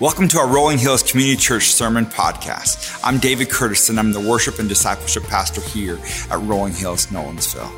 Welcome to our Rolling Hills Community Church Sermon Podcast. I'm David Curtis, and I'm the worship and discipleship pastor here at Rolling Hills, Nolensville.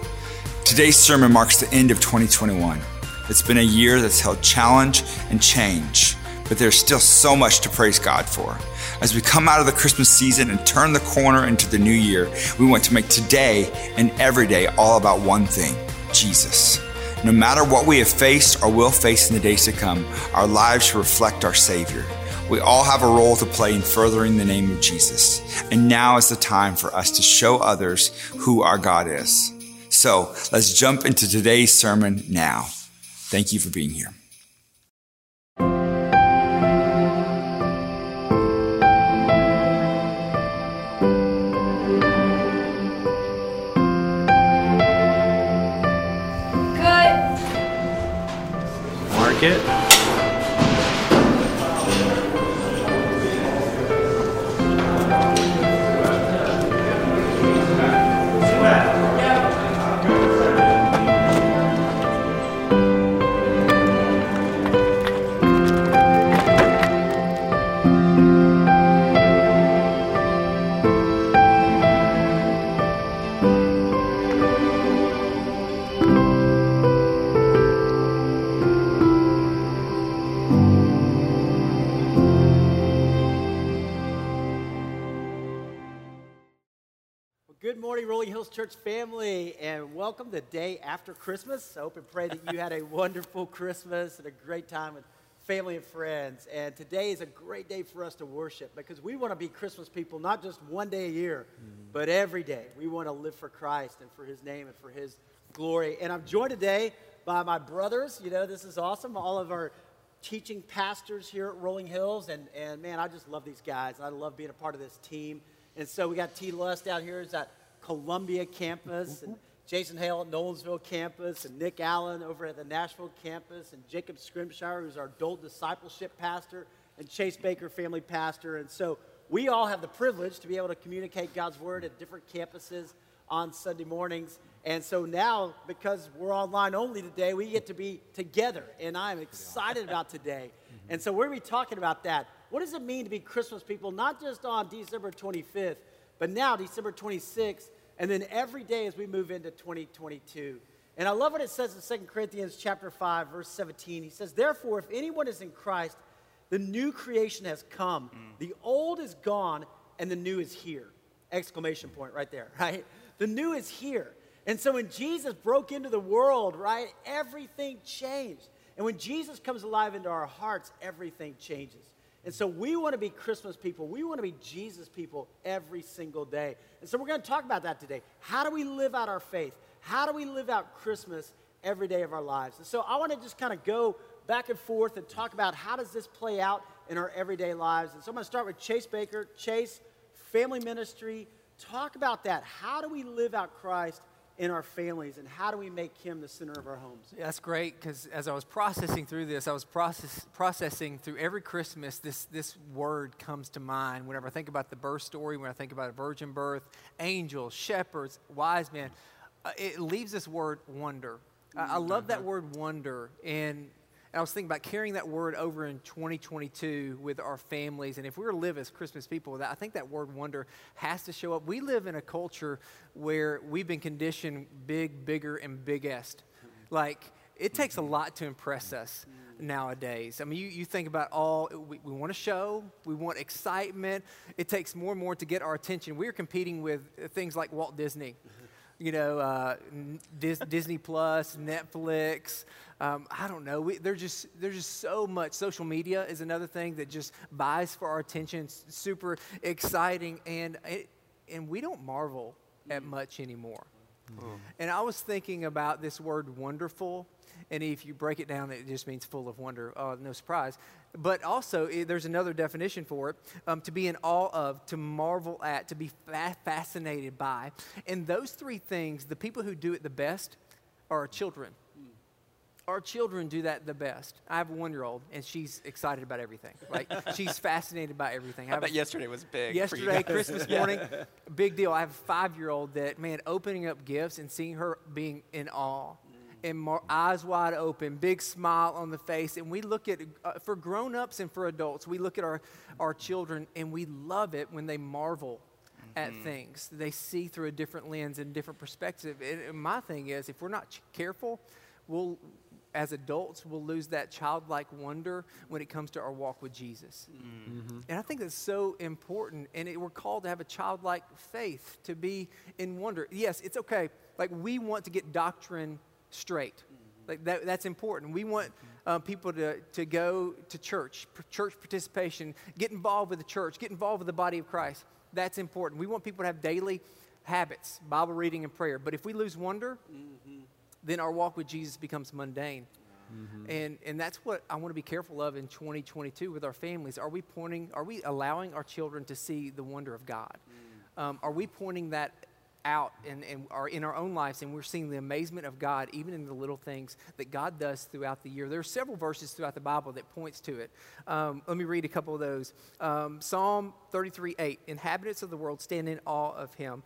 Today's sermon marks the end of 2021. It's been a year that's held challenge and change, but there's still so much to praise God for. As we come out of the Christmas season and turn the corner into the new year, we want to make today and every day all about one thing Jesus. No matter what we have faced or will face in the days to come, our lives reflect our Savior. We all have a role to play in furthering the name of Jesus. And now is the time for us to show others who our God is. So let's jump into today's sermon now. Thank you for being here. It. Church family, and welcome the day after Christmas. I hope and pray that you had a wonderful Christmas and a great time with family and friends. And today is a great day for us to worship because we want to be Christmas people not just one day a year, mm-hmm. but every day. We want to live for Christ and for His name and for His glory. And I'm joined today by my brothers. You know, this is awesome. All of our teaching pastors here at Rolling Hills. And, and man, I just love these guys. I love being a part of this team. And so we got T. Lust out here. Is that Columbia campus, and Jason Hale at Nolensville campus, and Nick Allen over at the Nashville campus, and Jacob Scrimshire, who's our adult discipleship pastor, and Chase Baker, family pastor. And so we all have the privilege to be able to communicate God's word at different campuses on Sunday mornings. And so now, because we're online only today, we get to be together. And I'm excited about today. And so we're going to be talking about that. What does it mean to be Christmas people, not just on December 25th, but now, December 26th, and then every day as we move into 2022. And I love what it says in 2 Corinthians chapter 5, verse 17. He says, Therefore, if anyone is in Christ, the new creation has come. Mm. The old is gone, and the new is here. Exclamation point right there, right? The new is here. And so when Jesus broke into the world, right, everything changed. And when Jesus comes alive into our hearts, everything changes. And so we want to be Christmas people. We want to be Jesus people every single day. And so we're going to talk about that today. How do we live out our faith? How do we live out Christmas every day of our lives? And so I want to just kind of go back and forth and talk about how does this play out in our everyday lives. And so I'm going to start with Chase Baker. Chase, family ministry. Talk about that. How do we live out Christ in our families and how do we make him the center of our homes? Yeah, that's great because as i was processing through this i was process, processing through every christmas this, this word comes to mind. Whenever i think about the birth story when i think about a virgin birth angels shepherds wise men uh, it leaves this word wonder. I, I love that mm-hmm. word wonder and and I was thinking about carrying that word over in 2022 with our families. And if we were to live as Christmas people, that, I think that word wonder has to show up. We live in a culture where we've been conditioned big, bigger, and biggest. Like, it takes a lot to impress us nowadays. I mean, you, you think about all, we, we want a show, we want excitement. It takes more and more to get our attention. We're competing with things like Walt Disney you know, uh, Dis- Disney Plus, Netflix. Um, I don't know. We, there's just there's just so much. Social media is another thing that just buys for our attention. It's super exciting, and it, and we don't marvel at much anymore. Mm. And I was thinking about this word "wonderful." And if you break it down, it just means full of wonder. Oh, no surprise. But also, it, there's another definition for it um, to be in awe of, to marvel at, to be fa- fascinated by. And those three things, the people who do it the best are our children. Our children do that the best. I have a one year old, and she's excited about everything. Like, she's fascinated by everything. I, I bet a, yesterday was big. Yesterday, Christmas morning, big deal. I have a five year old that, man, opening up gifts and seeing her being in awe and mar- eyes wide open, big smile on the face. And we look at, uh, for grown ups and for adults, we look at our, our children and we love it when they marvel at things. They see through a different lens and different perspective. And, and my thing is, if we're not ch- careful, we'll, as adults, we'll lose that childlike wonder when it comes to our walk with Jesus. Mm-hmm. And I think that's so important. And it, we're called to have a childlike faith, to be in wonder. Yes, it's okay. Like, we want to get doctrine straight. Mm-hmm. Like, that, that's important. We want mm-hmm. uh, people to, to go to church, church participation, get involved with the church, get involved with the body of Christ. That's important. We want people to have daily habits, Bible reading and prayer. But if we lose wonder, then our walk with Jesus becomes mundane. And, and that's what I want to be careful of in 2022 with our families. Are we pointing, are we allowing our children to see the wonder of God? Um, are we pointing that out in, in, our, in our own lives and we're seeing the amazement of God even in the little things that God does throughout the year? There are several verses throughout the Bible that points to it. Um, let me read a couple of those. Um, Psalm 33, 8, inhabitants of the world stand in awe of him.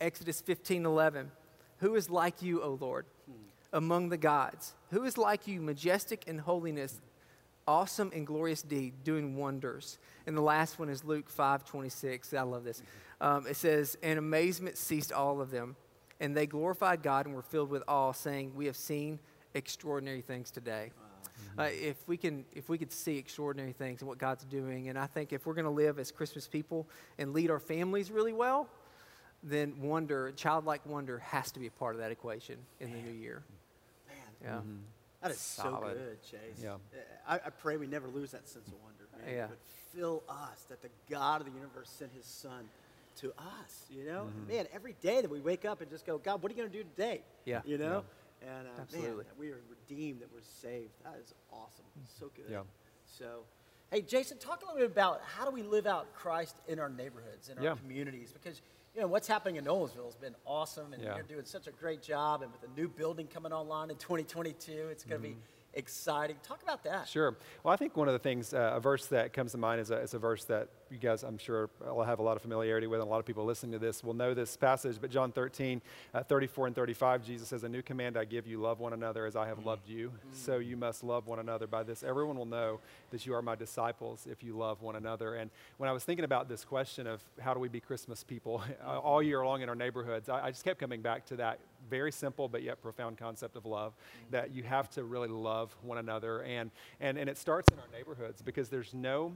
Exodus 15, 11, who is like you, O Lord? Among the gods. Who is like you, majestic in holiness, awesome in glorious deed, doing wonders? And the last one is Luke 5 26. I love this. Um, it says, And amazement seized all of them, and they glorified God and were filled with awe, saying, We have seen extraordinary things today. Uh, if we can, if we could see extraordinary things and what God's doing, and I think if we're going to live as Christmas people and lead our families really well, then wonder, childlike wonder, has to be a part of that equation in the new year. Man, Yeah. Mm-hmm. that is so good, Chase. Yeah. Eh, I, I pray we never lose that sense of wonder, man. Yeah. But fill us that the God of the universe sent his son to us, you know? Mm-hmm. Man, every day that we wake up and just go, God, what are you going to do today? Yeah. You know? And uh, Absolutely. that we are redeemed, that we're saved. That is awesome. So good. Yeah. So, hey, Jason, talk a little bit about how do we live out Christ in our neighborhoods, in our Yeah. communities? Because, you know, what's happening in Nolensville has been awesome, and Yeah. you're doing such a great job. And with the new building coming online in 2022, it's going to be mm-hmm. Exciting. Talk about that. Sure. Well, I think one of the things, uh, a verse that comes to mind is a, is a verse that you guys, I'm sure, will have a lot of familiarity with, and a lot of people listening to this will know this passage. But John 13, uh, 34 and 35, Jesus says, A new command I give you, love one another as I have loved you. So you must love one another. By this, everyone will know that you are my disciples if you love one another. And when I was thinking about this question of how do we be Christmas people all year long in our neighborhoods, I, I just kept coming back to that very simple but yet profound concept of love mm-hmm. that you have to really love one another and, and, and it starts in our neighborhoods because there's no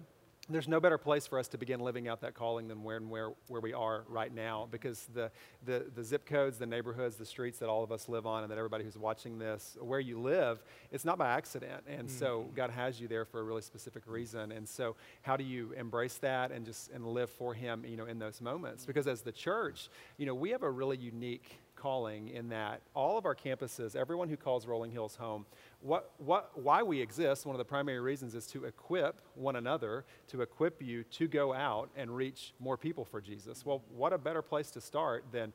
there's no better place for us to begin living out that calling than where and where, where we are right now because the, the, the zip codes, the neighborhoods, the streets that all of us live on, and that everybody who's watching this, where you live, it's not by accident. And so mm-hmm. God has you there for a really specific reason. And so how do you embrace that and just and live for Him, you know, in those moments? Mm-hmm. Because as the church, you know, we have a really unique calling in that all of our campuses, everyone who calls Rolling Hills home, what, what, why we exist, one of the primary reasons is to equip one another, to equip you to go out and reach more people for Jesus. Well, what a better place to start than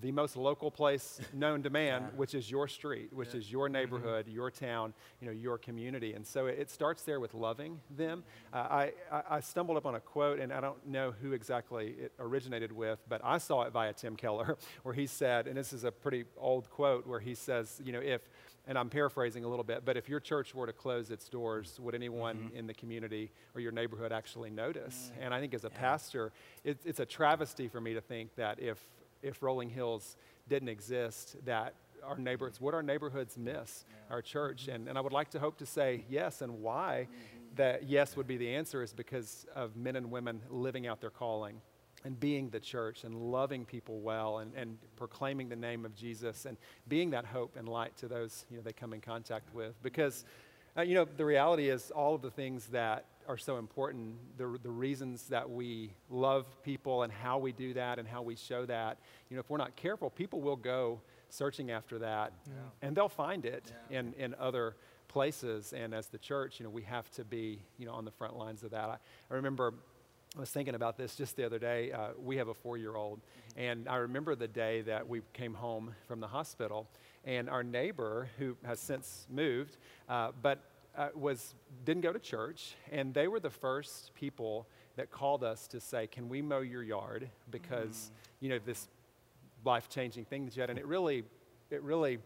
the most local place known to man, which is your street, which is your mm-hmm. neighborhood, your town, you know, your community. And so it, it starts there with loving them. Mm-hmm. Uh, I, I, I stumbled upon a quote, and I don't know who exactly it originated with, but I saw it via Tim Keller, where he said, and this is a pretty old quote, where he says, you know, if and I'm paraphrasing a little bit, but if your church were to close its doors, would anyone mm-hmm. in the community or your neighborhood actually notice? Mm. And I think as a pastor, it, it's a travesty for me to think that if, if Rolling Hills didn't exist, that our neighborhoods, what our neighborhoods miss our church? And, and I would like to hope to say yes, and why that yes would be the answer is because of men and women living out their calling and being the church and loving people well and, and proclaiming the name of Jesus and being that hope and light to those you know, they come in contact with. Because, uh, you know, the reality is all of the things that are so important, the, the reasons that we love people and how we do that and how we show that, you know, if we're not careful, people will go searching after that and they'll find it in, in other places. And as the church, you know, we have to be, you know, on the front lines of that. I, I remember I was thinking about this just the other day. Uh, we have a four year old, and I remember the day that we came home from the hospital, and our neighbor, who has since moved, uh, but uh, was didn't go to church, and they were the first people that called us to say, "Can we mow your yard?" Because you know this life changing thing that you had, and it really, it really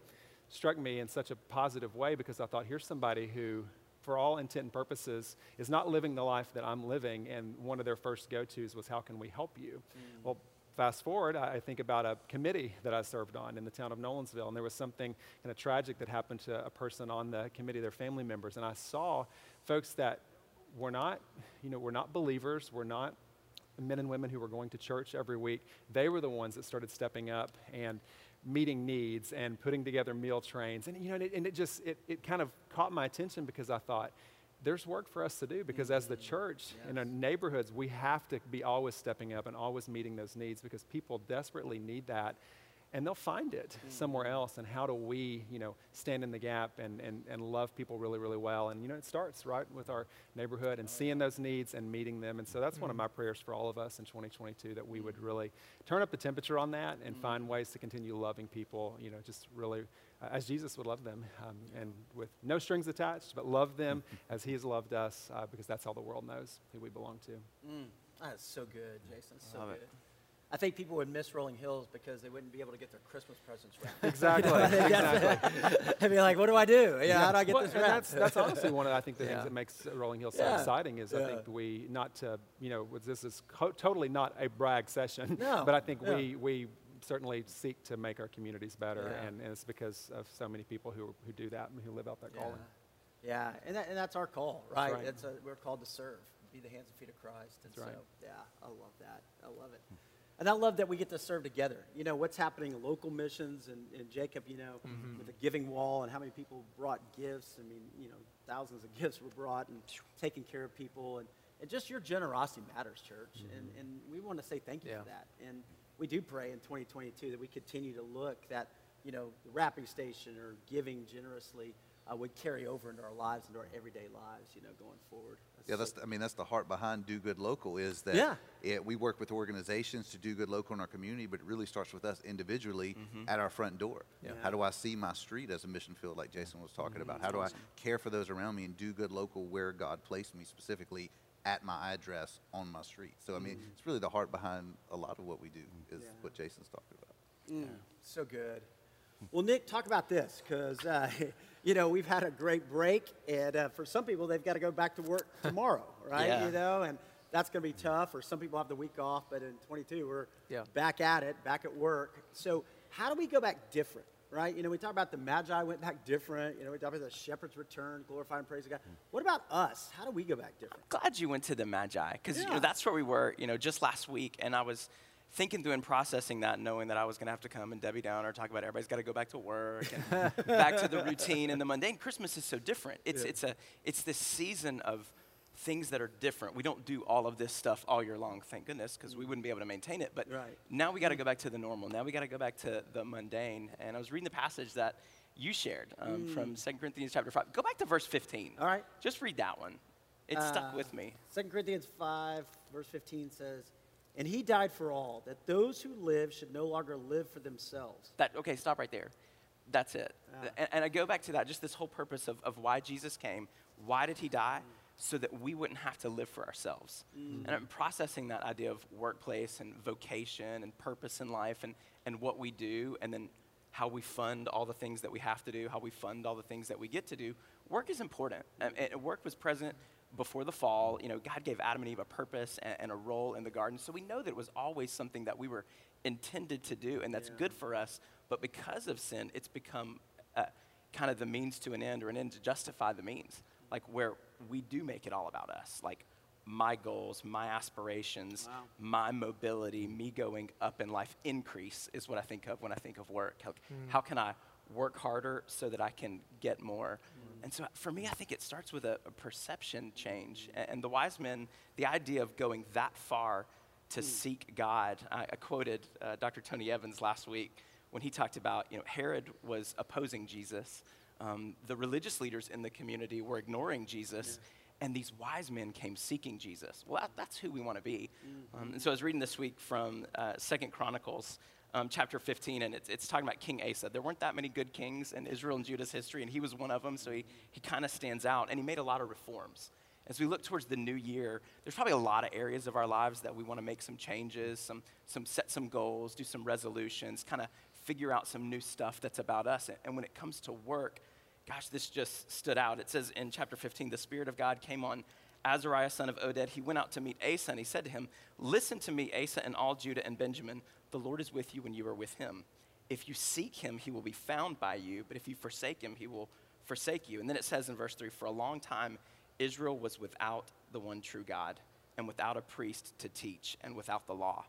struck me in such a positive way because I thought, here's somebody who, for all intent and purposes, is not living the life that I'm living. And one of their first go tos was, How can we help you? Mm. Well, fast forward, I think about a committee that I served on in the town of Nolensville, and there was something kind of tragic that happened to a person on the committee, their family members, and I saw folks that were not, you know, were not believers, were not men and women who were going to church every week. They were the ones that started stepping up and meeting needs and putting together meal trains, and you know, and it, and it just it, it kind of caught my attention because I thought there's work for us to do because as the mm-hmm. church yes. in our neighborhoods, we have to be always stepping up and always meeting those needs because people desperately need that and they'll find it mm-hmm. somewhere else. And how do we, you know, stand in the gap and, and, and love people really, really well? And, you know, it starts, right, with our neighborhood and seeing those needs and meeting them. And so that's mm-hmm. one of mm-hmm. my prayers for all of us in 2022 that we would really turn up the temperature on that and mm-hmm. find ways to continue loving people, you know, just really as Jesus would love them um, and with no strings attached, but love them as he has loved us uh, because that's how the world knows who we belong to. Mm. That's so good, Jason. So good. It. I think people would miss Rolling Hills because they wouldn't be able to get their Christmas presents wrapped. exactly. exactly. They'd be like, "What do I do? Yeah, how do I get well, this wrapped?" That's, that's honestly one of I think the yeah. things that makes Rolling Hills so exciting is yeah. I think we not to you know this is co- totally not a brag session, no. but I think we we certainly seek to make our communities better, and, and, it's because of so many people who who do that and who live out that calling. Yeah, and, that, and that's our call, right? right. It's a, we're called to serve, be the hands and feet of Christ. And that's so, right. yeah, I love that. I love it. And I love that we get to serve together. You know, what's happening in local missions and, and Jacob, you know, mm-hmm. with the giving wall and how many people brought gifts. I mean, you know, thousands of gifts were brought and taking care of people. And, and just your generosity matters, church. Mm-hmm. And, and we want to say thank you yeah. for that. And we do pray in 2022 that we continue to look that, you know, the wrapping station or giving generously uh, would carry over into our lives, into our everyday lives, you know, going forward. That's yeah, that's. I mean, that's the heart behind Do Good Local is that yeah. It, we work with organizations to do good local in our community, but it really starts with us individually mm-hmm. at our front door. Yeah. How do I see my street as a mission field, like Jason was talking mm-hmm. about? How do. I care for those around me and do good local where God placed me specifically at my address on my street? So I mean, mm-hmm. it's really the heart behind a lot of what we do is yeah. what Jason's talking about. Mm, so good. Well, Nick, talk about this because. Uh, you know, we've had a great break, and uh, for some people, they've got to go back to work tomorrow, right? Yeah. You know, and that's going to be tough. Or some people have the week off, but in 22, we're yeah. back at it, back at work. So, how do we go back different, right? You know, we talk about the Magi went back different. You know, we talk about the shepherds return, glorify and praise God. What about us? How do we go back different? Glad you went to the Magi because yeah. you know, that's where we were. You know, just last week, and I was thinking through and processing that, knowing that I was going to have to come and Debbie Downer talk about everybody's got to go back to work and back to the routine and the mundane. Christmas is so different. It's, yeah. it's, a, it's this season of things that are different. We don't do all of this stuff all year long, thank goodness, because we wouldn't be able to maintain it. But right. now we got to go back to the normal. Now we got to go back to the mundane. And I was reading the passage that you shared um, mm. from 2 Corinthians chapter 5. Go back to verse 15. All right. Just read that one. It uh, stuck with me. 2 Corinthians 5, verse 15 says, and he died for all, that those who live should no longer live for themselves. That, okay, stop right there. That's it. Ah. And, and, I go back to that, just this whole purpose of, of why Jesus came. Why did he die? Mm. So that we wouldn't have to live for ourselves. Mm. And I'm processing that idea of workplace and vocation and purpose in life and, and what we do, and then how we fund all the things that we have to do, how we fund all the things that we get to do. Work is important. And, and work was present before the fall, you know, God gave Adam and Eve a purpose and, and, a role in the garden. So we know that it was always something that we were intended to do, and that's yeah. good for us. But because of sin, it's become uh, kind of the means to an end or an end to justify the means, like where we do make it all about us. Like my goals, my aspirations, wow. my mobility, me going up in life increase is what I think of when I think of work. How, mm. how can I work harder so that I can get more? And so for me, I think it starts with a, a perception change. And, and, the wise men, the idea of going that far to mm. seek God. I, I quoted uh, Dr. Tony Evans last week when he talked about, you know, Herod was opposing Jesus. Um, the religious leaders in the community were ignoring Jesus. Yeah. And these wise men came seeking Jesus. Well, that, that's who we want to be. Mm-hmm. Um, and so I was reading this week from uh, Second Chronicles um, chapter 15, and it's, it's talking about King Asa. There weren't that many good kings in Israel and Judah's history, and he was one of them, so he, he kind of stands out, and he made a lot of reforms. As we look towards the new year, there's probably a lot of areas of our lives that we want to make some changes, some, some set some goals, do some resolutions, kind of figure out some new stuff that's about us. And when it comes to work, gosh, this just stood out. It says in chapter 15, the Spirit of God came on Azariah, son of Oded. He went out to meet Asa, and he said to him, Listen to me, Asa, and all Judah and Benjamin. The Lord is with you when you are with him. If you seek him, he will be found by you, but if you forsake him, he will forsake you. And then it says in verse 3 For a long time, Israel was without the one true God, and without a priest to teach, and without the law.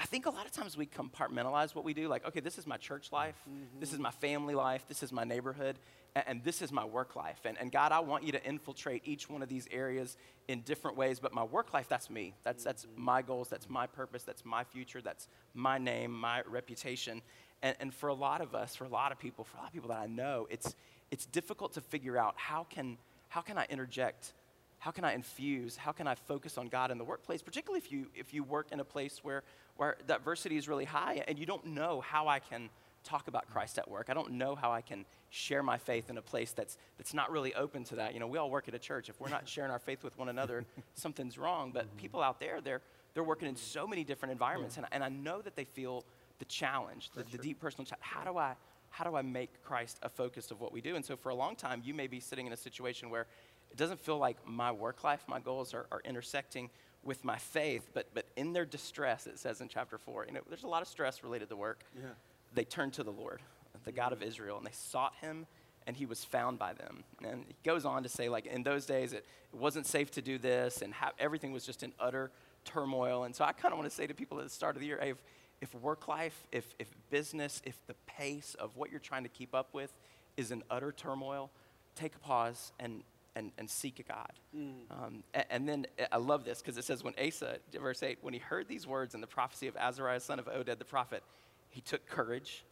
I think a lot of times we compartmentalize what we do. Like, okay, this is my church life, mm-hmm. this is my family life, this is my neighborhood, and, and, this is my work life. And, and God, I want you to infiltrate each one of these areas in different ways. But my work life, that's me. That's, that's mm-hmm. my goals, that's my purpose, that's my future, that's my name, my reputation. And, and for a lot of us, for a lot of people, for a lot of people that I know, it's, it's difficult to figure out how can, how can I interject how can I infuse, how can I focus on God in the workplace, particularly if you, if you work in a place where, where diversity is really high and you don't know how I can talk about Christ at work. I don't know how I can share my faith in a place that's, that's not really open to that. You know, we all work at a church. If we're not sharing our faith with one another, something's wrong. But mm-hmm. people out there, they're, they're working in so many different environments. And, and I know that they feel the challenge, the, the deep personal challenge. How do I how do I make Christ a focus of what we do? And so for a long time, you may be sitting in a situation where it doesn't feel like my work life, my goals are, are intersecting with my faith, but, but in their distress, it says in chapter 4, you know, there's a lot of stress related to work. Yeah. They turned to the Lord, the God of mm-hmm. Israel, and they sought him, and he was found by them. And he goes on to say, like, in those days, it, it wasn't safe to do this, and ha- everything was just in utter turmoil. And so I kind of want to say to people at the start of the year, hey, if, if work life, if, if business, if the pace of what you're trying to keep up with is in utter turmoil, take a pause and, and, and seek a God. Mm. Um, and, and, then I love this because it says, when Asa, verse 8, when he heard these words in the prophecy of Azariah, son of Oded the prophet, he took courage.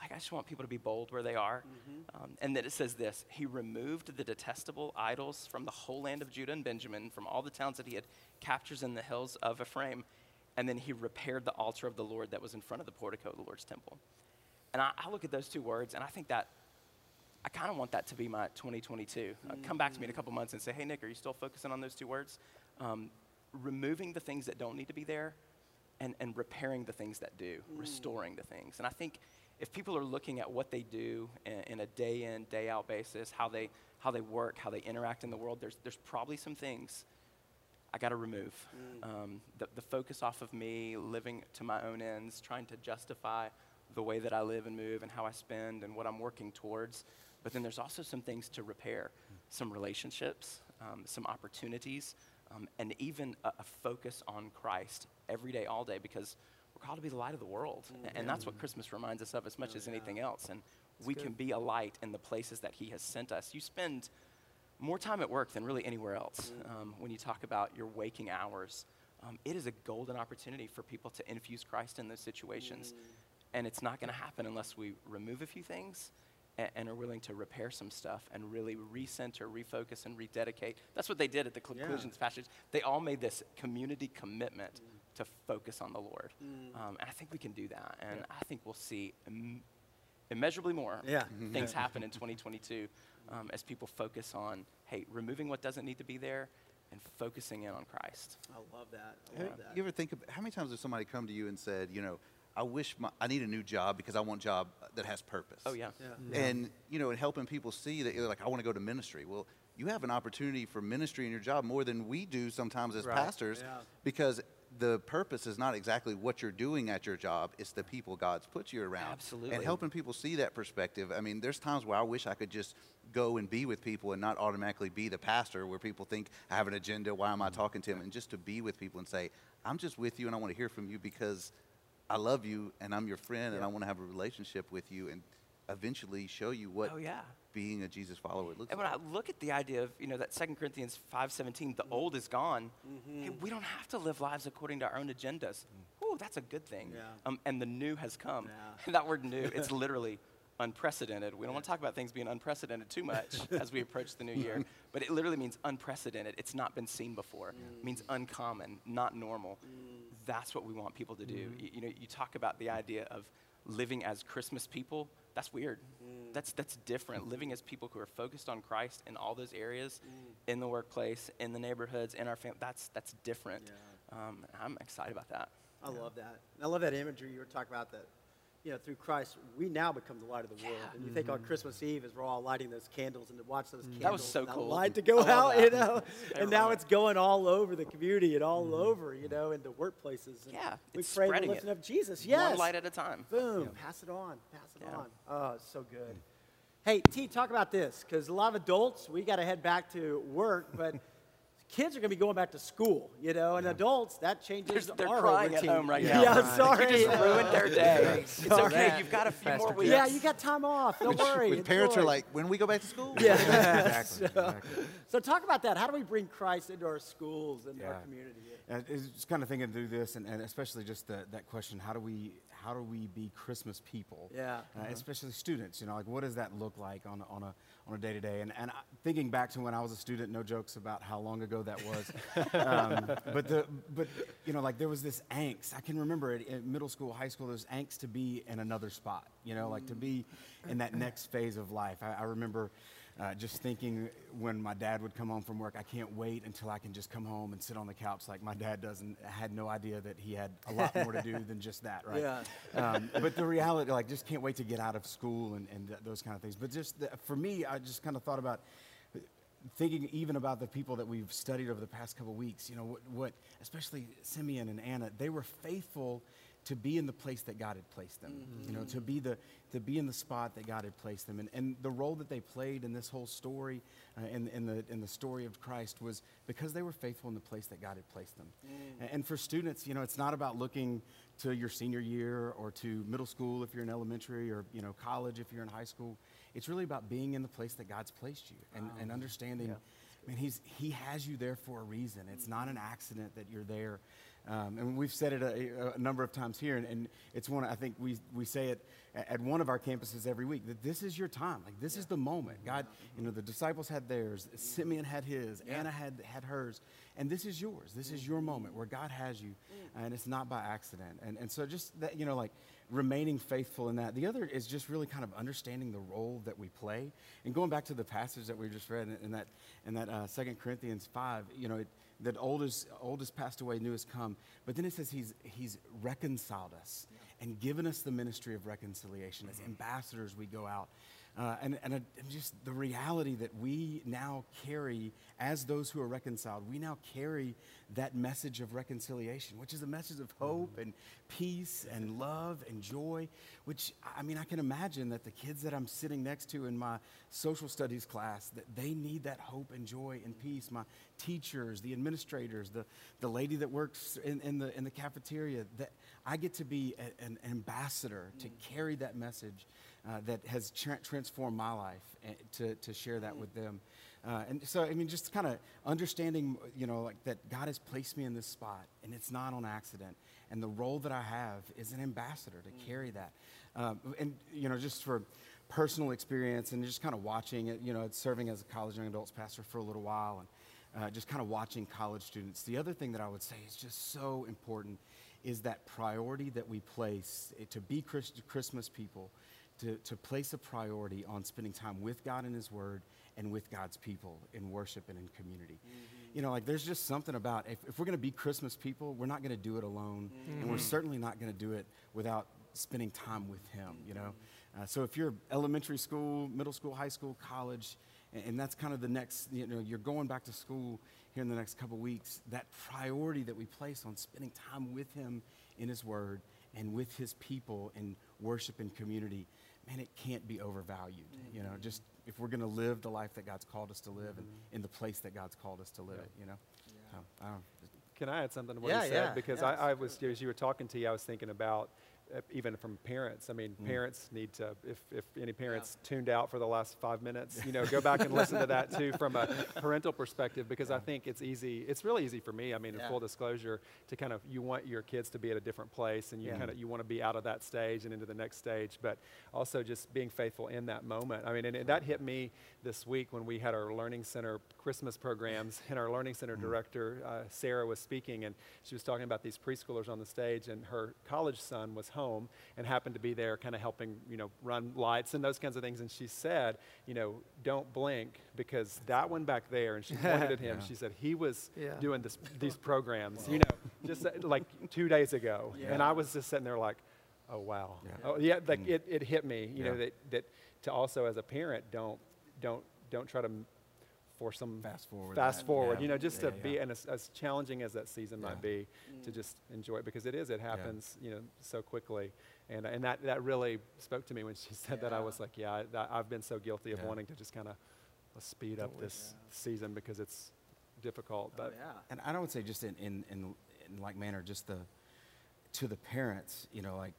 Like, I just want people to be bold where they are. Mm-hmm. Um, and then it says this He removed the detestable idols from the whole land of Judah and Benjamin, from all the towns that he had captured in the hills of Ephraim. And then he repaired the altar of the Lord that was in front of the portico of the Lord's temple. And I, I look at those two words, and I think that I kind of want that to be my 2022. Mm-hmm. Uh, come back to me in a couple months and say, hey, Nick, are you still focusing on those two words? Um, removing the things that don't need to be there and, and repairing the things that do, mm. restoring the things. And I think if people are looking at what they do in, in, a day in, day out basis, how they, how they work, how they interact in the world, there's, there's probably some things I got to remove. Mm. Um, the, the focus off of me, living to my own ends, trying to justify the way that I live and move and how I spend and what I'm working towards. But then there's also some things to repair some relationships, um, some opportunities, um, and even a, a, focus on Christ every day, all day, because we're called to be the light of the world. Mm-hmm. And that's what Christmas reminds us of as much oh, as anything else. And that's we good. can be a light in the places that He has sent us. You spend more time at work than really anywhere else mm-hmm. um, when you talk about your waking hours. Um, it is a golden opportunity for people to infuse Christ in those situations. Mm-hmm. And it's not going to happen unless we remove a few things and, and, are willing to repair some stuff and really recenter, refocus, and rededicate. That's what they did at the conclusions yeah. passage. They all made this community commitment mm. to focus on the Lord. Mm. Um, and I think we can do that. And yeah. I think we'll see Im- immeasurably more yeah. things happen in 2022 um, as people focus on, hey, removing what doesn't need to be there and focusing in on Christ. I love that. I love that. You ever think of how many times has somebody come to you and said, you know, I wish my, I need a new job because I want a job that has purpose. Oh yeah. yeah. And you know, and helping people see that you're like, I want to go to ministry. Well, you have an opportunity for ministry in your job more than we do sometimes as right. pastors, yeah. because the purpose is not exactly what you're doing at your job; it's the people God's put you around. Absolutely. And helping people see that perspective. I mean, there's times where I wish I could just go and be with people and not automatically be the pastor, where people think I have an agenda. Why am I mm-hmm. talking to him? And just to be with people and say, I'm just with you, and I want to hear from you because I love you and I'm your friend yeah. and I want to have a relationship with you and eventually show you what oh, yeah. being a Jesus follower looks and like. And when I look at the idea of, you know, that 2 Corinthians 5.17, the mm-hmm. old is gone, mm-hmm. hey, we don't have to live lives according to our own agendas. Mm. Ooh, that's a good thing. Yeah. Um, and the new has come. Yeah. That word new, it's literally unprecedented. We don't want to talk about things being unprecedented too much as we approach the new year, but it literally means unprecedented. It's not been seen before. Mm. It means uncommon, not normal. Mm. That's what we want people to do. Mm. You, you, know, you talk about the idea of living as Christmas people. That's weird. Mm. That's that's different. Living as people who are focused on Christ in all those areas, mm. in the workplace, in the neighborhoods, in our family. That's that's different. Yeah. Um, I'm excited about that. I yeah. love that. I love that imagery you were talking about that you know, through Christ, we now become the light of the world. And you think on mm-hmm. Christmas Eve, as we're all lighting those candles and to watch those candles, that was so cool. light to go out, you know. and now it's going all over the community and all mm-hmm. over, you know, into workplaces. And yeah, we pray the lifting of Jesus. Yes, one light at a time. Boom, yeah. pass it on, pass it yeah. on. Oh, it's so good. Hey, T, talk about this because a lot of adults, we got to head back to work, but kids are going to be going back to school, you know, and yeah. adults, that changes they're, they're our crying routine. at home right now. Yeah, I'm sorry. You just ruined their day. it's okay. You've got a few more weeks. Yeah, you got time off. Don't worry. When parents are like, when we go back to school? Yeah. exactly, so, exactly. so, talk about that. How do we bring Christ into our schools and yeah. our community? And it's kind of thinking through this, and, and especially just the, that question: How do we how do we be Christmas people? Yeah. Uh, uh-huh. Especially students, you know, like what does that look like on on a on a day to day? And and thinking back to when I was a student, no jokes about how long ago that was. um, but the but you know, like there was this angst. I can remember it in middle school, high school. There was angst to be in another spot. You know, like to be in that next phase of life. I, I remember uh, just thinking when my dad would come home from work, I can't wait until I can just come home and sit on the couch like my dad does. And I had no idea that he had a lot more to do than just that, right? Yeah. Um, but the reality, like, just can't wait to get out of school and, and th- those kind of things. But just the, for me, I just kind of thought about thinking even about the people that we've studied over the past couple weeks, you know, what, what, especially Simeon and Anna, they were faithful to be in the place that God had placed them. Mm-hmm. You know, to be the to be in the spot that God had placed them, and, and the role that they played in this whole story, uh, in, in the in the story of Christ, was because they were faithful in the place that God had placed them. Mm. And, and for students, you know, it's not about looking to your senior year or to middle school if you're in elementary or you know college if you're in high school. It's really about being in the place that God's placed you and, and understanding. Yeah. I mean, he's, he has you there for a reason. It's not an accident that you're there. Um, and we've said it a, a, number of times here, and, and, it's one, I think we, we say it at one of our campuses every week, that this is your time. Like, this yeah. is the moment. God, you know, the disciples had theirs, Simeon had his, yeah. Anna had, had hers, and this is yours. This is your moment where God has you, mm. and it's not by accident. And, and so just that, you know, like remaining faithful in that. The other is just really kind of understanding the role that we play. And going back to the passage that we just read in, that, in that uh, 2 Corinthians 5, you know, it, that oldest, oldest passed away, new has come. But then it says he's, he's reconciled us and given us the ministry of reconciliation. As ambassadors, we go out. Uh, and, and, uh, and, just the reality that we now carry as those who are reconciled, we now carry that message of reconciliation, which is a message of hope and peace and love and joy. Which, I mean, I can imagine that the kids that I'm sitting next to in my social studies class, that they need that hope and joy and peace. My teachers, the administrators, the, the lady that works in, in the, in the cafeteria, that I get to be a, an ambassador to carry that message uh, that has tra- transformed my life eh, to, to share that with them. Uh, and so, I mean, just kind of understanding, you know, like that God has placed me in this spot and it's not on accident. And the role that I have is an ambassador to mm. carry that. Um, and, you know, just for personal experience and just kind of watching it, you know, serving as a college young adults pastor for a little while and uh, just kind of watching college students. The other thing that I would say is just so important is that priority that we place eh, to be Christmas people to, to place a priority on spending time with God and His Word and with God's people in worship and in community. Mm-hmm. You know, like there's just something about if, if we're going to be Christmas people, we're not going to do it alone, mm-hmm. and we're certainly not going to do it without spending time with Him, you know? Uh, so if you're elementary school, middle school, high school, college, and, and that's kind of the next, you know, you're going back to school here in the next couple weeks, that priority that we place on spending time with Him in His Word and with His people in worship and community man, it can't be overvalued. Mm-hmm. You know, just if we're going to live the life that God's called us to live mm-hmm. and in the place that God's called us to live it, you know. Yeah. So, I Can I add something to what yeah, you said? Yeah, because yeah, I, I was, as you were talking to you, I was thinking about even from parents. I mean, mm. parents need to, if, if any parents yeah. tuned out for the last five minutes, you know, go back and listen to that too from a parental perspective because yeah. I think it's easy, it's really easy for me, I mean, in full disclosure, to kind of, you want your kids to be at a different place and you kind of, you want to be out of that stage and into the next stage, but also just being faithful in that moment. I mean, and, and that hit me this week when we had our Learning Center Christmas programs and our Learning Center mm. director, uh, Sarah, was speaking and she was talking about these preschoolers on the stage and her college son was home and happened to be there kind of helping, you know, run lights and those kinds of things. And she said, you know, don't blink because that one back there, and she pointed at him, yeah. she said, he was yeah. doing this, these programs, you know, just uh, like two days ago. Yeah. And I was just sitting there like, oh wow. Yeah. Oh yeah, like mm. it, it hit me. You know that that to also as a parent don't don't don't try to force them fast forward. Fast that. forward. Yeah. You know, just to be and as, as, challenging as that season might be, mm. to just enjoy it because it is. It happens. You know, so quickly. And, and that, that really spoke to me when she said that. I was like, yeah, I, have been so guilty of wanting to just kind of speed up this season because it's difficult. But oh, yeah. And I don't say just in, in, in, in like manner, just the to the parents, you know, like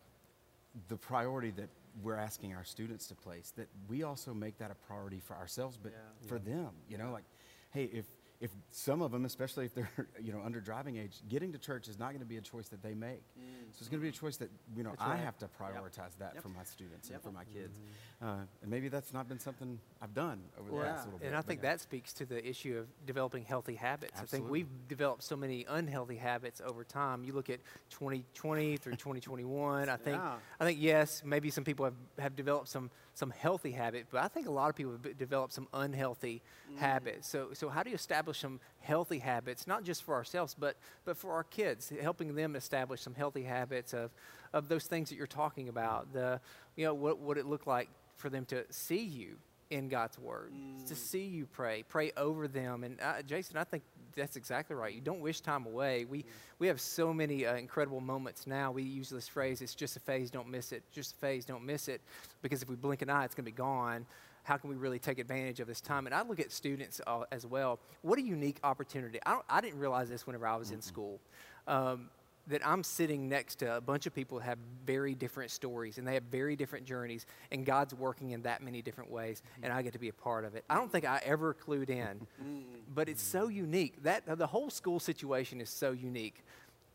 the priority that we're asking our students to place, that we also make that a priority for ourselves, but yeah. for yeah. them, you know, like, hey, if if some of them, especially if they're you know under driving age, getting to church is not going to be a choice that they make. Mm. So it's going to be a choice that you know I have to prioritize yep. that yep. for my students yep. and for my kids. Mm-hmm. Uh, and maybe that's not been something I've done over well, the last little bit. And I think that speaks to the issue of developing healthy habits. Absolutely. I think we've developed so many unhealthy habits over time. You look at 2020 through 2021. I think yeah. I think yes, maybe some people have, have developed some some healthy habit, but I think a lot of people have developed some unhealthy mm. habits. So, so how do you establish some healthy habits, not just for ourselves, but, but for our kids, helping them establish some healthy habits of, of those things that you're talking about, the, you know, what would it look like for them to see you in God's word, mm. to see you pray, pray over them. And uh, Jason, I think that's exactly right. You don't wish time away. We, we have so many uh, incredible moments now. We use this phrase, it's just a phase, don't miss it. Just a phase, don't miss it. Because if we blink an eye, it's going to be gone. How can we really take advantage of this time? And I look at students uh, as well. What a unique opportunity. I, I didn't realize this whenever I was mm-hmm. in school. Um, that I'm sitting next to a bunch of people that have very different stories and they have very different journeys, and God's working in that many different ways, and I get to be a part of it. I don't think I ever clued in, but it's so unique. That the whole school situation is so unique.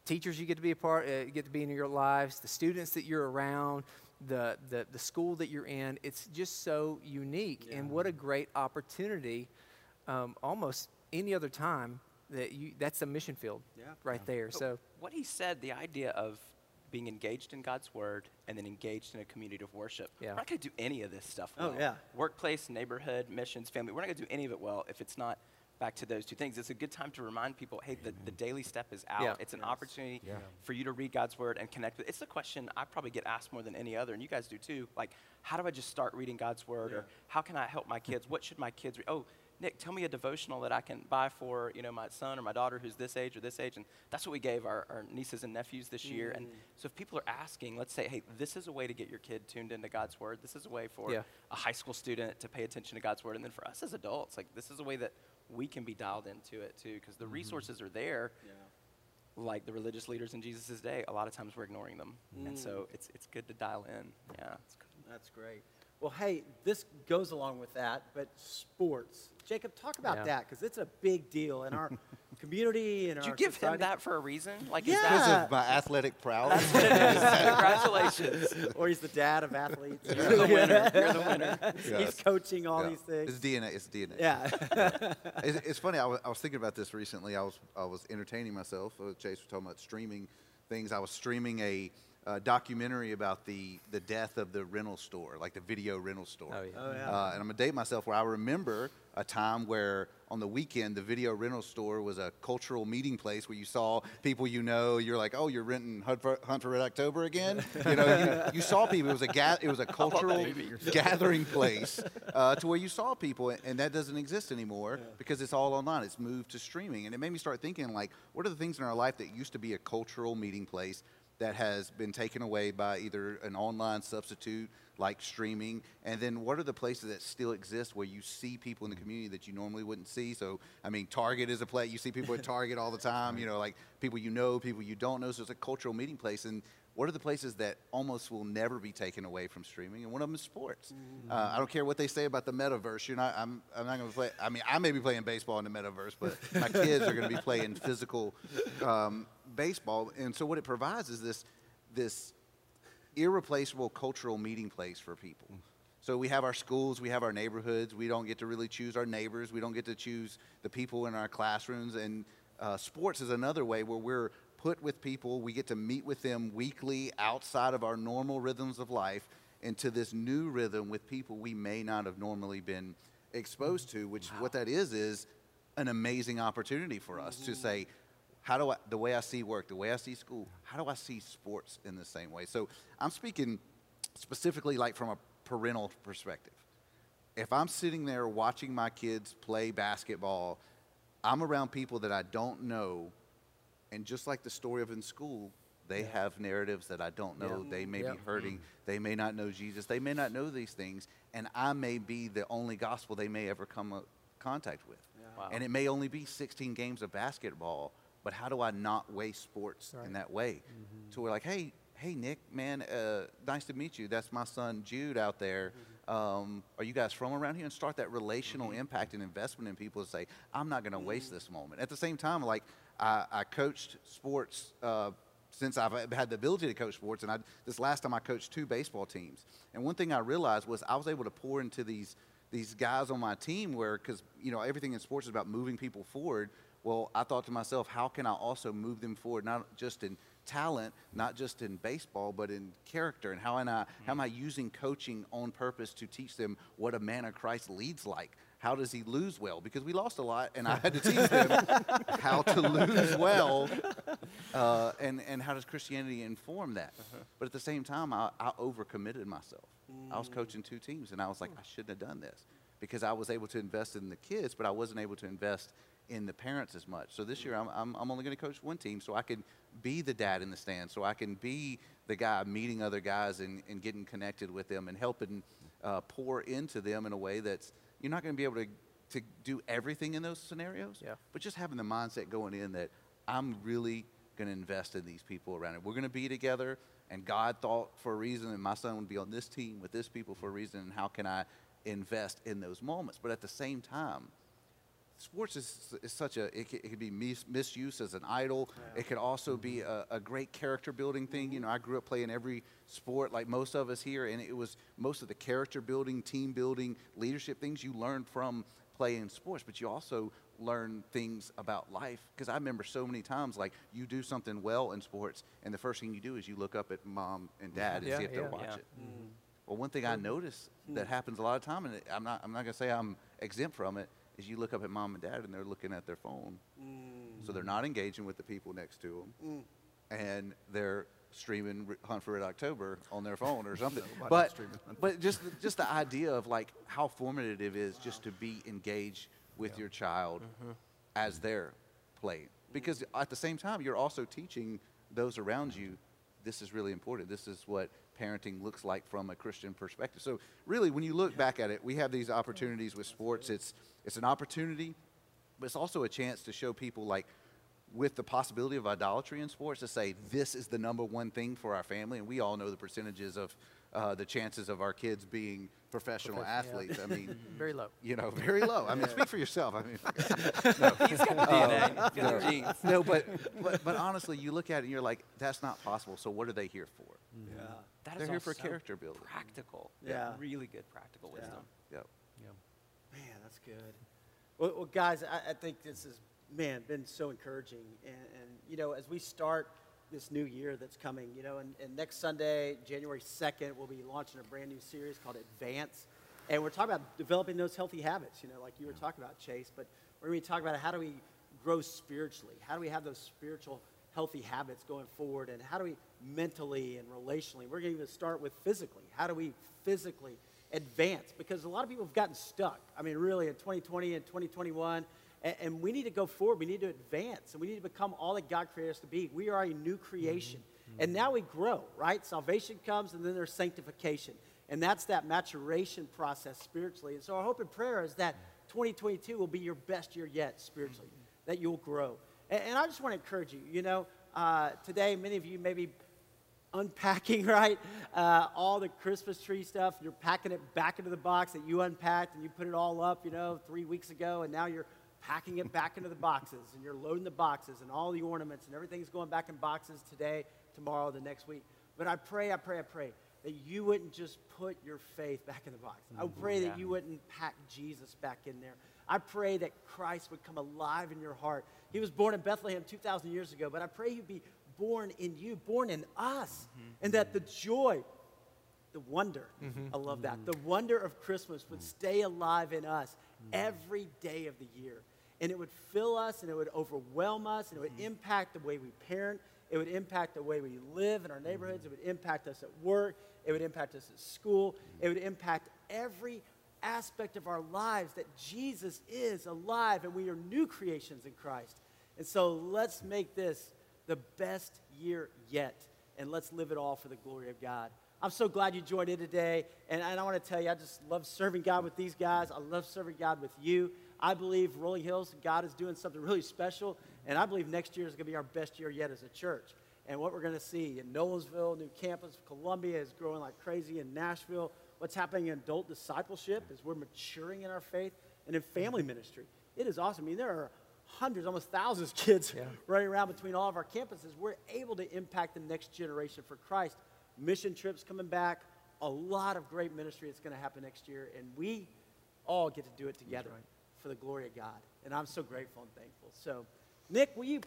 Teachers you get to be a part, uh, get to be in your lives, the students that you're around, the, the, the school that you're in, it's just so unique. Yeah. And what a great opportunity, um, almost any other time that you, that's a mission field yeah. right there. But so what he said, the idea of being engaged in God's word and then engaged in a community of worship. Yeah. We're not going to do any of this stuff oh, well. Oh, yeah. Workplace, neighborhood, missions, family. We're not going to do any of it well if it's not back to those two things. It's a good time to remind people, hey, the, the daily step is out. Yeah. It's an yes. opportunity yeah. for you to read God's word and connect with. it. It's the question I probably get asked more than any other, and you guys do too. Like, how do I just start reading God's word, yeah. or how can I help my kids? What should my kids read? Oh, Nick, tell me a devotional that I can buy for, you know, my son or my daughter who's this age or this age. And that's what we gave our, our nieces and nephews this mm. year. And mm. so if people are asking, let's say, hey, this is a way to get your kid tuned into God's word. This is a way for yeah. a high school student to pay attention to God's word. And then for us as adults, like this is a way that we can be dialed into it too, because the mm-hmm. resources are there. Yeah. Like the religious leaders in Jesus' day, a lot of times we're ignoring them. Mm. And so mm. it's, it's good to dial in. Yeah. That's great. Well, hey, this goes along with that, but sports. Jacob, talk about yeah. that because it's a big deal in our community and Did our. you give society. him that for a reason? Like yeah. because of my athletic prowess. That's what it is. Congratulations. or he's the dad of athletes. You're the winner. You're the winner. Yes. He's coaching all yeah. these things. It's DNA. It's DNA. Yeah. it's, it's, funny. I was, I was, thinking about this recently. I was I was entertaining myself. Uh, Chase was talking about streaming things. I was streaming a uh, documentary about the, the death of the rental store, like the video rental store. Oh, yeah. Oh, yeah. Uh, and I'm going to date myself where I remember a time where on the weekend the video rental store was a cultural meeting place where you saw people you know. You're like, oh, you're renting Hunt for, Hunt for Red October again. You know, you, you, saw people. It was a ga- it was a cultural gathering place uh, to where you saw people, and that doesn't exist anymore yeah. because it's all online. It's moved to streaming, and it made me start thinking like, what are the things in our life that used to be a cultural meeting place that has been taken away by either an online substitute like streaming? And then what are the places that still exist where you see people in the community that you normally wouldn't see? So, I mean, Target is a place, you see people at Target all the time, you know, like people you know, people you don't know. So it's a cultural meeting place. And what are the places that almost will never be taken away from streaming? And one of them is sports. Mm-hmm. Uh, I don't care what they say about the metaverse. You're not. I'm. I'm not going to play. I mean, I may be playing baseball in the metaverse, but my kids are going to be playing physical um, baseball. And so what it provides is this this irreplaceable cultural meeting place for people. So we have our schools, we have our neighborhoods. We don't get to really choose our neighbors. We don't get to choose the people in our classrooms. And uh, sports is another way where we're put with people. We get to meet with them weekly outside of our normal rhythms of life into this new rhythm with people we may not have normally been exposed to. Which wow. what that is is an amazing opportunity for us mm-hmm. to say, how do I, the way I see work, the way I see school, how do I see sports in the same way? So I'm speaking specifically like from a parental perspective. If I'm sitting there watching my kids play basketball, I'm around people that I don't know, and just like the story of in school, they yeah. have narratives that I don't know. Yeah. They may yeah. be hurting. Mm. They may not know Jesus. They may not know these things, and I may be the only gospel they may ever come in contact with. Wow. And it may only be 16 games of basketball, but how do I not waste sports right. in that way? Mm-hmm. So we're like, hey, hey, Nick, man, uh, nice to meet you. That's my son Jude out there. Mm-hmm. Um, are you guys from around here? And start that relational mm-hmm. impact and investment in people to say, I'm not going to waste mm-hmm. this moment. At the same time, like I, I coached sports. Uh, since I've had the ability to coach sports, and I, this last time I coached two baseball teams, and one thing I realized was I was able to pour into these these guys on my team where because you know everything in sports is about moving people forward well, I thought to myself, how can I also move them forward, not just in talent, not just in baseball, but in character? And how am I, how am I using coaching on purpose to teach them what a man of Christ leads like? How does he lose well? Because we lost a lot, and I had to teach them how to lose well, uh, and, and how does Christianity inform that? Uh-huh. But at the same time, I, I overcommitted myself. Mm. I was coaching two teams, and I was like, I shouldn't have done this because I was able to invest in the kids, but I wasn't able to invest in the parents as much. So this year, I'm, I'm, I'm only going to coach one team so I can be the dad in the stand, so I can be the guy meeting other guys and, and getting connected with them and helping uh, pour into them in a way that's you're not going to be able to, to do everything in those scenarios, yeah. but just having the mindset going in that I'm really going to invest in these people around it. We're going to be together, and God thought for a reason, and my son would be on this team with this people for a reason, and how can I invest in those moments? But at the same time, sports is, is such a it, it can be mis- misused as an idol yeah. it could also mm-hmm. be a, a, great character building thing mm-hmm. you know i grew up playing every sport like most of us here and it was most of the character building team building leadership things you learn from playing sports but you also learn things about life because i remember so many times like you do something well in sports and the first thing you do is you look up at mom and dad yeah, and see if yeah, they'll watch it mm-hmm. well one thing i notice that mm-hmm. happens a lot of time and i'm not i'm not going to say i'm exempt from it is you look up at mom and dad and they're looking at their phone. Mm. So they're not engaging with the people next to them. Mm. And they're streaming Hunt for Red October on their phone or something. but but just just the idea of like how formative it is wow. just to be engaged with yeah. your child mm-hmm. as they're playing. Because at the same time, you're also teaching those around you this is really important. This is what parenting looks like from a Christian perspective. So really, when you look back at it, we have these opportunities with sports. It's it's an opportunity, but it's also a chance to show people like with the possibility of idolatry in sports to say this is the number one thing for our family, and we all know the percentages of uh, the chances of our kids being professional athletes. Yeah. I mean, very low. You know, very low. I mean, speak for yourself. I mean, no. He's got DNA. Um, no, no but, but but honestly, you look at it and you're like, that's not possible. So what are they here for? Yeah, that They're here for character building. Practical. Yeah. really good practical wisdom. Yep. Yeah. Man, that's good. Well, well guys, I, I, think this has man been so encouraging, and, and you know, as we start this new year that's coming. You know, and, and next Sunday, January 2nd, we'll be launching a brand new series called Advance. And we're talking about developing those healthy habits, you know, like you were talking about, Chase. But we're going to be talking about how do we grow spiritually? How do we have those spiritual healthy habits going forward? And how do we mentally and relationally? We're going to start with physically. How do we physically advance? Because a lot of people have gotten stuck. I mean, really, in 2020 and 2021, and, and, we need to go forward. We need to advance. And we need to become all that God created us to be. We are a new creation. Mm-hmm. And now we grow, right? Salvation comes, and then there's sanctification. And that's that maturation process spiritually. And so our hope and prayer is that 2022 will be your best year yet spiritually, mm-hmm. that you'll grow. And, and, I just want to encourage you. You know, uh, today, many of you may be unpacking, right? Uh, all the Christmas tree stuff. You're packing it back into the box that you unpacked and you put it all up, you know, three weeks ago, and now you're packing it back into the boxes, and you're loading the boxes, and all the ornaments, and everything's going back in boxes today, tomorrow, the next week. But I pray, I pray, I pray that you wouldn't just put your faith back in the box. Mm-hmm. I pray yeah. that you wouldn't pack Jesus back in there. I pray that Christ would come alive in your heart. He was born in Bethlehem 2,000 years ago, but I pray he'd be born in you, born in us, mm-hmm. and that the joy, the wonder, mm-hmm. I love that, the wonder of Christmas would stay alive in us every day of the year and it would fill us and it would overwhelm us and it would impact the way we parent. It would impact the way we live in our neighborhoods. It would impact us at work. It would impact us at school. It would impact every aspect of our lives that Jesus is alive and we are new creations in Christ. And so let's make this the best year yet and let's live it all for the glory of God. I'm so glad you joined in today. And, and I want to tell you, I just love serving God with these guys. I love serving God with you. I believe Rolling Hills, God is doing something really special. And I believe next year is going to be our best year yet as a church. And what we're going to see in Nolensville, new campus, Columbia is growing like crazy in Nashville. What's happening in adult discipleship is we're maturing in our faith and in family ministry. It is awesome. I mean, there are hundreds, almost thousands of kids yeah. running around between all of our campuses. We're able to impact the next generation for Christ. Mission trips coming back, a lot of great ministry that's going to happen next year, and we all get to do it together right. for the glory of God. And I'm so grateful and thankful. So, Nick, will you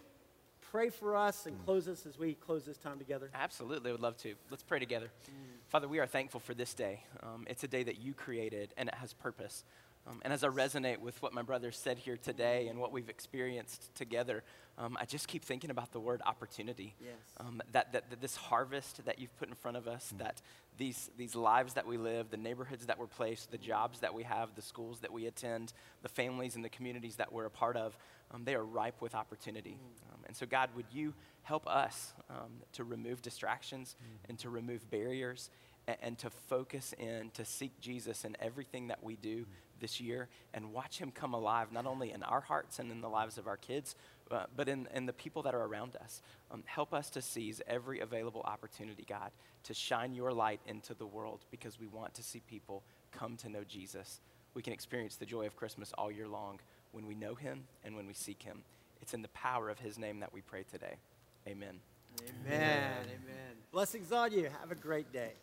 pray for us and close us as we close this time together? Absolutely, I would love to. Let's pray together. Mm. Father, we are thankful for this day. Um, it's a day that you created, and it has purpose. Um, and as I resonate with what my brother said here today and what we've experienced together, um, I just keep thinking about the word opportunity. Yes. Um, that, that, that, this harvest that you've put in front of us, mm-hmm. that these, these lives that we live, the neighborhoods that we're placed, the jobs that we have, the schools that we attend, the families and the communities that we're a part of, um, they are ripe with opportunity. Mm. and so, God, would you help us um, to remove distractions mm. and to remove barriers and, and, to focus in, to seek Jesus in everything that we do? This year and watch him come alive, not only in our hearts and in the lives of our kids, uh, but in, in the people that are around us. Um, help us to seize every available opportunity, God, to shine your light into the world because we want to see people come to know Jesus. We can experience the joy of Christmas all year long when we know him and when we seek him. It's in the power of his name that we pray today. Amen. Amen. Amen. Blessings on you. Have a great day.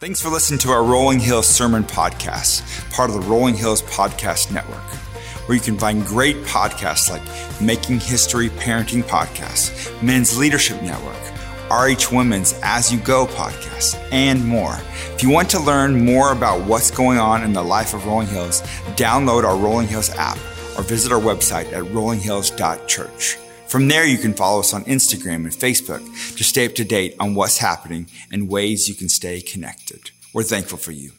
Thanks for listening to our Rolling Hills Sermon Podcast, part of the Rolling Hills Podcast Network, where you can find great podcasts like Making History Parenting Podcast, Men's Leadership Network, RH Women's As You Go podcast, and more. If you want to learn more about what's going on in the life of Rolling Hills, download our Rolling Hills app or visit our website at rollinghills.church. From there, you can follow us on Instagram and Facebook to stay up to date on what's happening and ways you can stay connected. We're thankful for you.